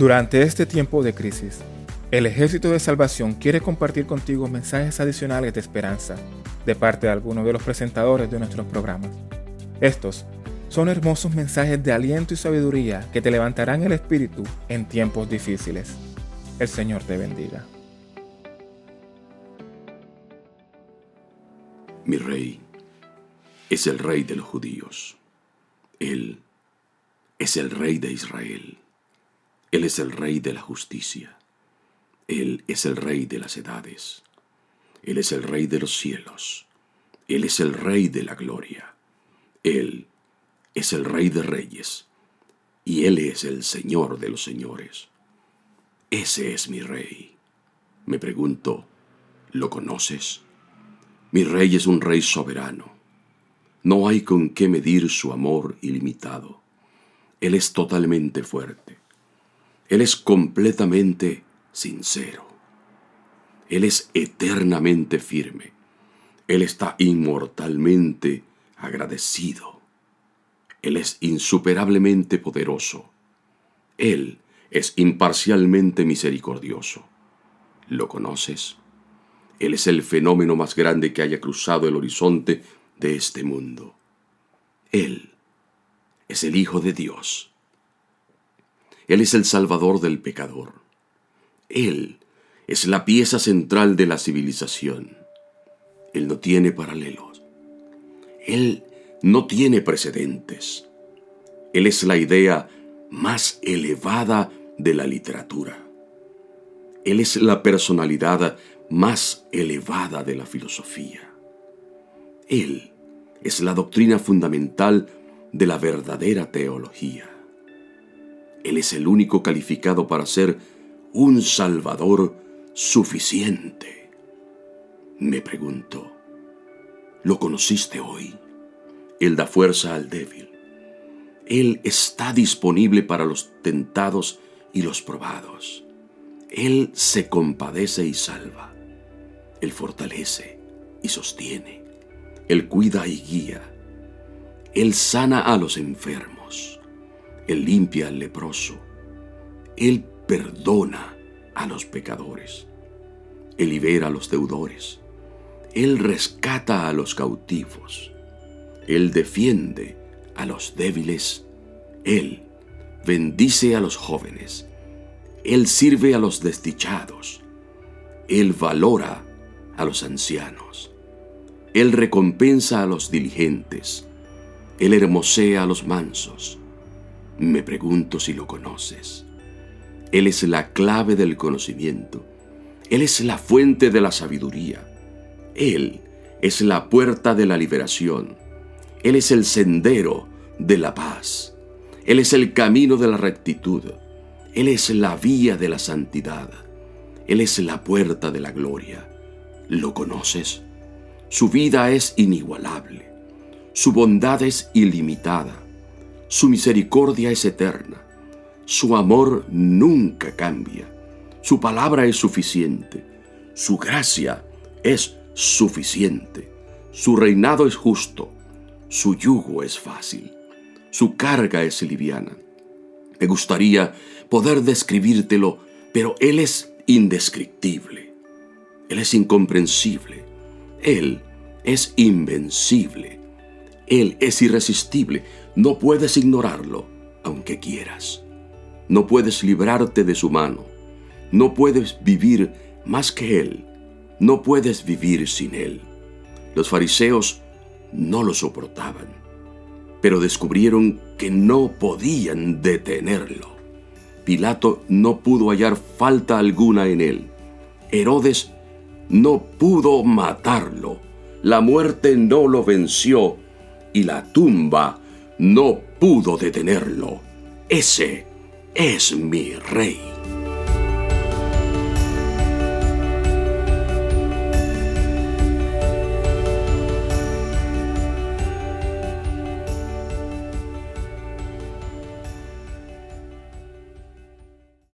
Durante este tiempo de crisis, el Ejército de Salvación quiere compartir contigo mensajes adicionales de esperanza de parte de algunos de los presentadores de nuestros programas. Estos son hermosos mensajes de aliento y sabiduría que te levantarán el espíritu en tiempos difíciles. El Señor te bendiga. Mi rey es el rey de los judíos. Él es el rey de Israel. Él es el rey de la justicia. Él es el rey de las edades. Él es el rey de los cielos. Él es el rey de la gloria. Él es el rey de reyes. Y Él es el Señor de los señores. Ese es mi rey. Me pregunto, ¿lo conoces? Mi rey es un rey soberano. No hay con qué medir su amor ilimitado. Él es totalmente fuerte. Él es completamente sincero. Él es eternamente firme. Él está inmortalmente agradecido. Él es insuperablemente poderoso. Él es imparcialmente misericordioso. ¿Lo conoces? Él es el fenómeno más grande que haya cruzado el horizonte de este mundo. Él es el Hijo de Dios. Él es el Salvador del pecador. Él es la pieza central de la civilización. Él no tiene paralelos. Él no tiene precedentes. Él es la idea más elevada de la literatura. Él es la personalidad más elevada de la filosofía. Él es la doctrina fundamental de la verdadera teología. Él es el único calificado para ser un Salvador suficiente. Me pregunto, ¿lo conociste hoy? Él da fuerza al débil. Él está disponible para los tentados y los probados. Él se compadece y salva. Él fortalece y sostiene. Él cuida y guía. Él sana a los enfermos. Él limpia al leproso. Él perdona a los pecadores. Él libera a los deudores. Él rescata a los cautivos. Él defiende a los débiles. Él bendice a los jóvenes. Él sirve a los desdichados. Él valora a los ancianos. Él recompensa a los diligentes. Él hermosea a los mansos. Me pregunto si lo conoces. Él es la clave del conocimiento. Él es la fuente de la sabiduría. Él es la puerta de la liberación. Él es el sendero de la paz. Él es el camino de la rectitud. Él es la vía de la santidad. Él es la puerta de la gloria. ¿Lo conoces? Su vida es inigualable. Su bondad es ilimitada. Su misericordia es eterna. Su amor nunca cambia. Su palabra es suficiente. Su gracia es suficiente. Su reinado es justo. Su yugo es fácil. Su carga es liviana. Me gustaría poder describírtelo, pero Él es indescriptible. Él es incomprensible. Él es invencible. Él es irresistible. No puedes ignorarlo, aunque quieras. No puedes librarte de su mano. No puedes vivir más que Él. No puedes vivir sin Él. Los fariseos no lo soportaban, pero descubrieron que no podían detenerlo. Pilato no pudo hallar falta alguna en él. Herodes no pudo matarlo. La muerte no lo venció y la tumba no pudo detenerlo. Ese es mi rey.